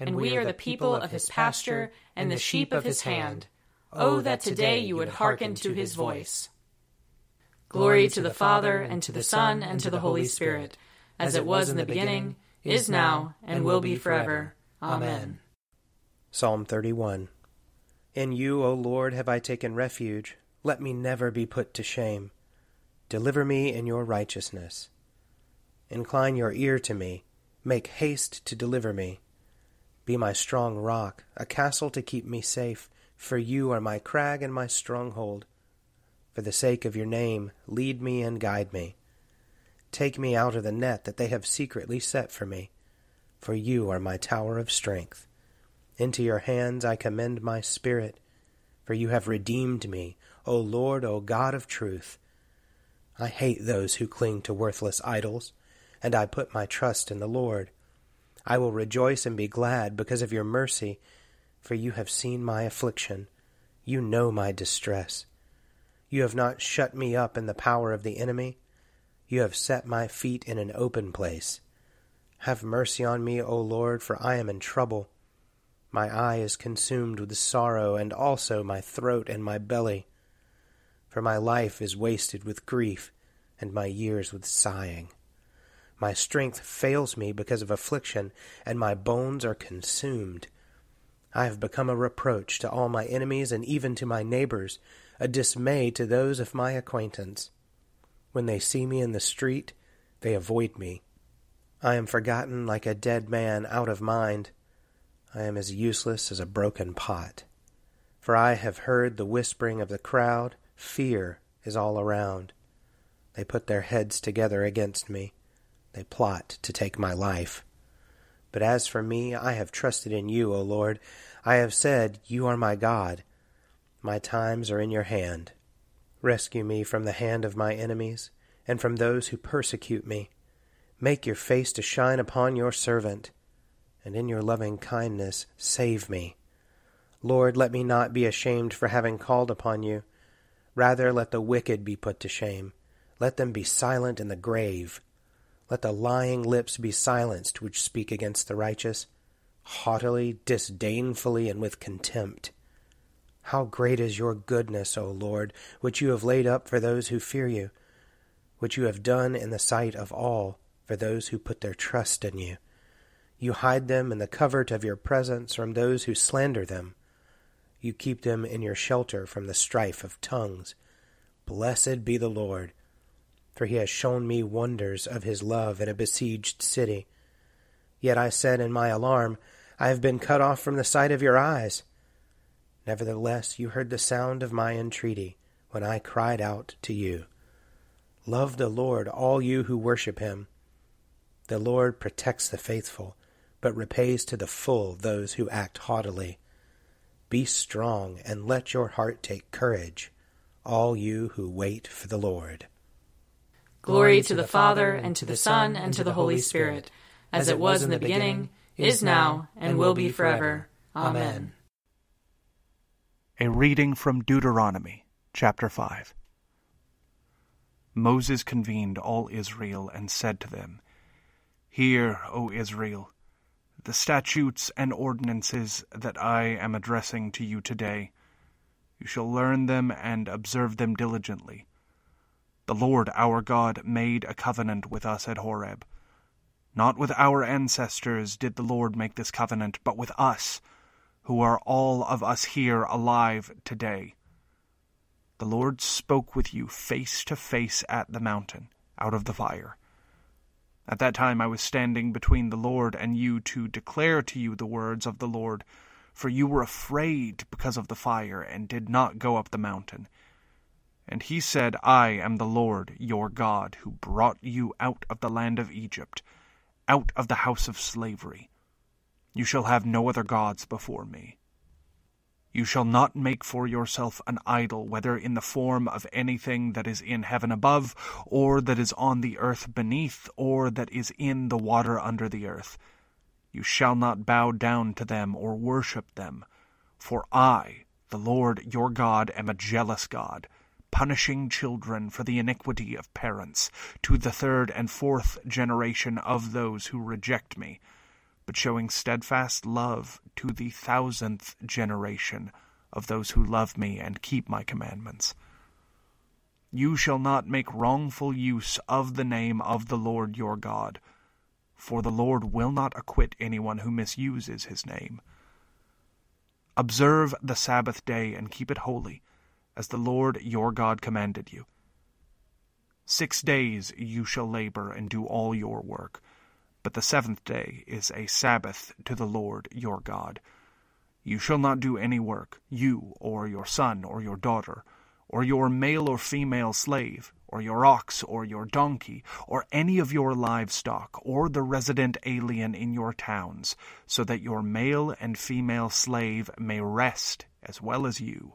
and we are the people of his pasture and the sheep of his hand. Oh, oh, that today you would hearken to his voice. Glory to the Father, and to the Son, and to the Holy Spirit, as it was in the beginning, is now, and will be forever. Amen. Psalm 31 In you, O Lord, have I taken refuge. Let me never be put to shame. Deliver me in your righteousness. Incline your ear to me. Make haste to deliver me. Be my strong rock, a castle to keep me safe, for you are my crag and my stronghold. For the sake of your name, lead me and guide me. Take me out of the net that they have secretly set for me, for you are my tower of strength. Into your hands I commend my spirit, for you have redeemed me, O Lord, O God of truth. I hate those who cling to worthless idols, and I put my trust in the Lord. I will rejoice and be glad because of your mercy, for you have seen my affliction. You know my distress. You have not shut me up in the power of the enemy. You have set my feet in an open place. Have mercy on me, O Lord, for I am in trouble. My eye is consumed with sorrow, and also my throat and my belly. For my life is wasted with grief, and my years with sighing. My strength fails me because of affliction, and my bones are consumed. I have become a reproach to all my enemies and even to my neighbors, a dismay to those of my acquaintance. When they see me in the street, they avoid me. I am forgotten like a dead man out of mind. I am as useless as a broken pot. For I have heard the whispering of the crowd, fear is all around. They put their heads together against me. They plot to take my life. But as for me, I have trusted in you, O Lord. I have said, You are my God. My times are in your hand. Rescue me from the hand of my enemies, and from those who persecute me. Make your face to shine upon your servant, and in your loving kindness save me. Lord, let me not be ashamed for having called upon you. Rather, let the wicked be put to shame. Let them be silent in the grave. Let the lying lips be silenced which speak against the righteous, haughtily, disdainfully, and with contempt. How great is your goodness, O Lord, which you have laid up for those who fear you, which you have done in the sight of all for those who put their trust in you. You hide them in the covert of your presence from those who slander them. You keep them in your shelter from the strife of tongues. Blessed be the Lord, for he has shown me wonders of his love in a besieged city. Yet I said in my alarm, I have been cut off from the sight of your eyes. Nevertheless, you heard the sound of my entreaty when I cried out to you. Love the Lord, all you who worship him. The Lord protects the faithful, but repays to the full those who act haughtily. Be strong and let your heart take courage, all you who wait for the Lord. Glory to the Father, and to the Son, and to the Holy Spirit, as it was in the beginning, is now, and will be forever. Amen. A reading from Deuteronomy, chapter 5. Moses convened all Israel and said to them, Hear, O Israel, the statutes and ordinances that I am addressing to you today. You shall learn them and observe them diligently. The Lord our God made a covenant with us at Horeb. Not with our ancestors did the Lord make this covenant, but with us who are all of us here alive today. the Lord spoke with you face to face at the mountain, out of the fire. At that time I was standing between the Lord and you to declare to you the words of the Lord, for you were afraid because of the fire, and did not go up the mountain. And he said, I am the Lord your God, who brought you out of the land of Egypt, out of the house of slavery. You shall have no other gods before me. You shall not make for yourself an idol, whether in the form of anything that is in heaven above, or that is on the earth beneath, or that is in the water under the earth. You shall not bow down to them or worship them. For I, the Lord your God, am a jealous God, punishing children for the iniquity of parents, to the third and fourth generation of those who reject me but showing steadfast love to the thousandth generation of those who love me and keep my commandments. You shall not make wrongful use of the name of the Lord your God, for the Lord will not acquit anyone who misuses his name. Observe the Sabbath day and keep it holy, as the Lord your God commanded you. Six days you shall labor and do all your work but the seventh day is a Sabbath to the Lord your God. You shall not do any work, you, or your son, or your daughter, or your male or female slave, or your ox, or your donkey, or any of your livestock, or the resident alien in your towns, so that your male and female slave may rest as well as you.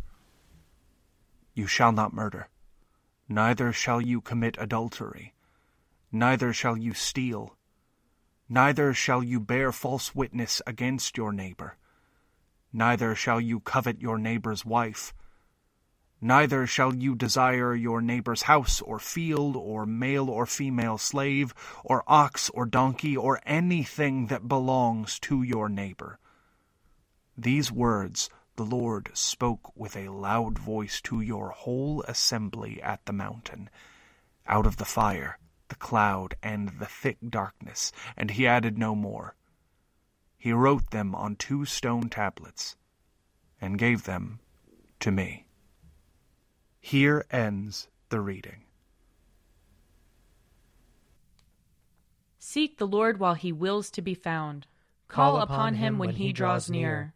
You shall not murder. Neither shall you commit adultery, neither shall you steal, neither shall you bear false witness against your neighbor, neither shall you covet your neighbor's wife, neither shall you desire your neighbor's house or field or male or female slave or ox or donkey or anything that belongs to your neighbor. These words the Lord spoke with a loud voice to your whole assembly at the mountain, out of the fire, the cloud, and the thick darkness, and he added no more. He wrote them on two stone tablets, and gave them to me. Here ends the reading. Seek the Lord while he wills to be found. Call upon him when he draws near.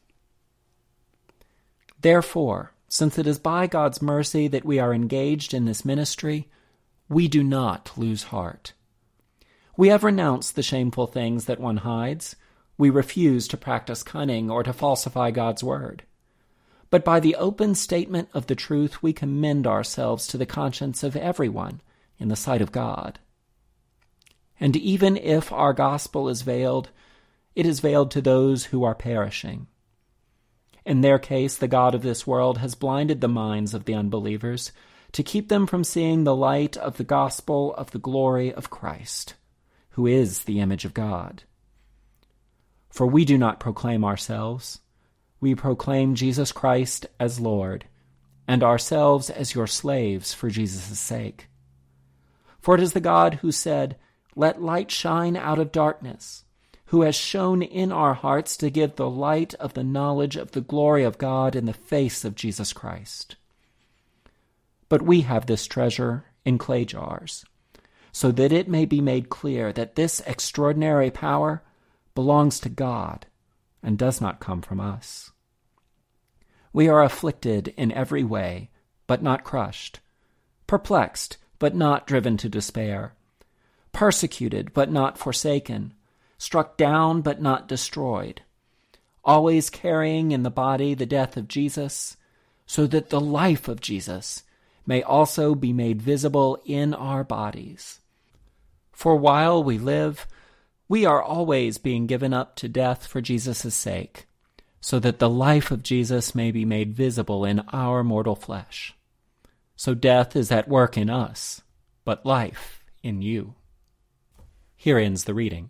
Therefore, since it is by God's mercy that we are engaged in this ministry, we do not lose heart. We have renounced the shameful things that one hides. We refuse to practice cunning or to falsify God's word. But by the open statement of the truth, we commend ourselves to the conscience of everyone in the sight of God. And even if our gospel is veiled, it is veiled to those who are perishing in their case, the God of this world has blinded the minds of the unbelievers to keep them from seeing the light of the gospel of the glory of Christ, who is the image of God. For we do not proclaim ourselves, we proclaim Jesus Christ as Lord, and ourselves as your slaves for Jesus' sake. For it is the God who said, Let light shine out of darkness, who has shone in our hearts to give the light of the knowledge of the glory of God in the face of Jesus Christ. But we have this treasure in clay jars, so that it may be made clear that this extraordinary power belongs to God and does not come from us. We are afflicted in every way, but not crushed, perplexed, but not driven to despair, persecuted, but not forsaken, struck down, but not destroyed, always carrying in the body the death of Jesus, so that the life of Jesus may also be made visible in our bodies. For while we live, we are always being given up to death for Jesus' sake, so that the life of Jesus may be made visible in our mortal flesh. So death is at work in us, but life in you. Here ends the reading.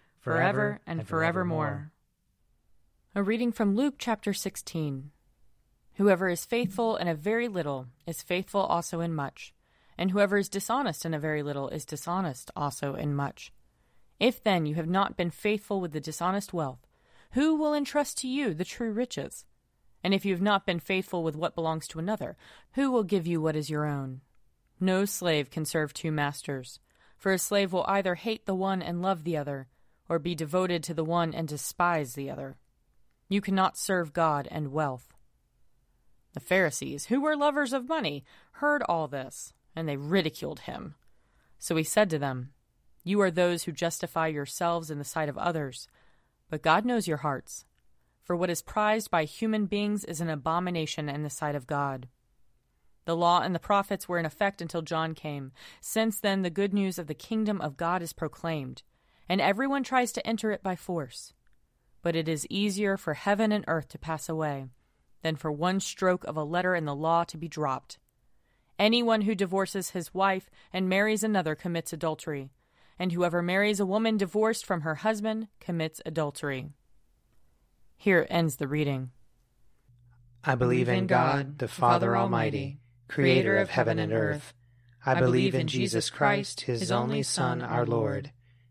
forever and forevermore. A reading from Luke chapter 16. Whoever is faithful in a very little is faithful also in much and whoever is dishonest in a very little is dishonest also in much. If then you have not been faithful with the dishonest wealth, who will entrust to you the true riches? And if you have not been faithful with what belongs to another, who will give you what is your own? No slave can serve two masters, for a slave will either hate the one and love the other, or be devoted to the one and despise the other. You cannot serve God and wealth. The Pharisees, who were lovers of money, heard all this and they ridiculed him. So he said to them, You are those who justify yourselves in the sight of others, but God knows your hearts. For what is prized by human beings is an abomination in the sight of God. The law and the prophets were in effect until John came. Since then, the good news of the kingdom of God is proclaimed, and everyone tries to enter it by force. But it is easier for heaven and earth to pass away than for one stroke of a letter in the law to be dropped. Anyone who divorces his wife and marries another commits adultery, and whoever marries a woman divorced from her husband commits adultery. Here ends the reading. I believe in God, the Father Almighty, creator of heaven and earth. I believe in Jesus Christ, his only Son, our Lord.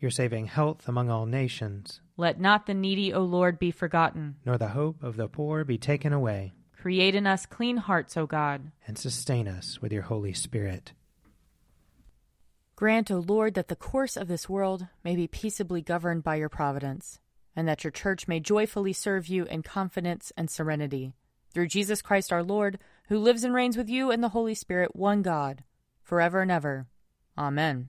Your saving health among all nations. Let not the needy, O Lord, be forgotten. Nor the hope of the poor be taken away. Create in us clean hearts, O God. And sustain us with your Holy Spirit. Grant, O Lord, that the course of this world may be peaceably governed by your providence, and that your church may joyfully serve you in confidence and serenity. Through Jesus Christ our Lord, who lives and reigns with you in the Holy Spirit, one God, forever and ever. Amen.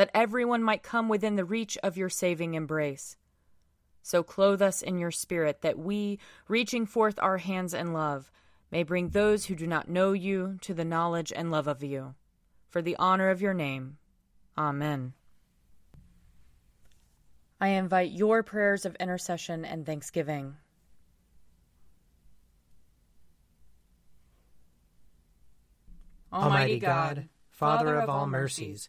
that everyone might come within the reach of your saving embrace. So clothe us in your spirit, that we, reaching forth our hands in love, may bring those who do not know you to the knowledge and love of you. For the honor of your name. Amen. I invite your prayers of intercession and thanksgiving. Almighty God, Father of all mercies,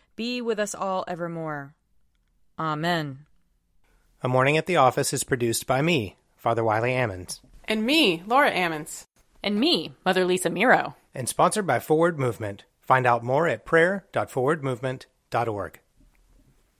be with us all evermore. Amen. A Morning at the Office is produced by me, Father Wiley Ammons. And me, Laura Ammons. And me, Mother Lisa Meirow. And sponsored by Forward Movement. Find out more at prayer.forwardmovement.org.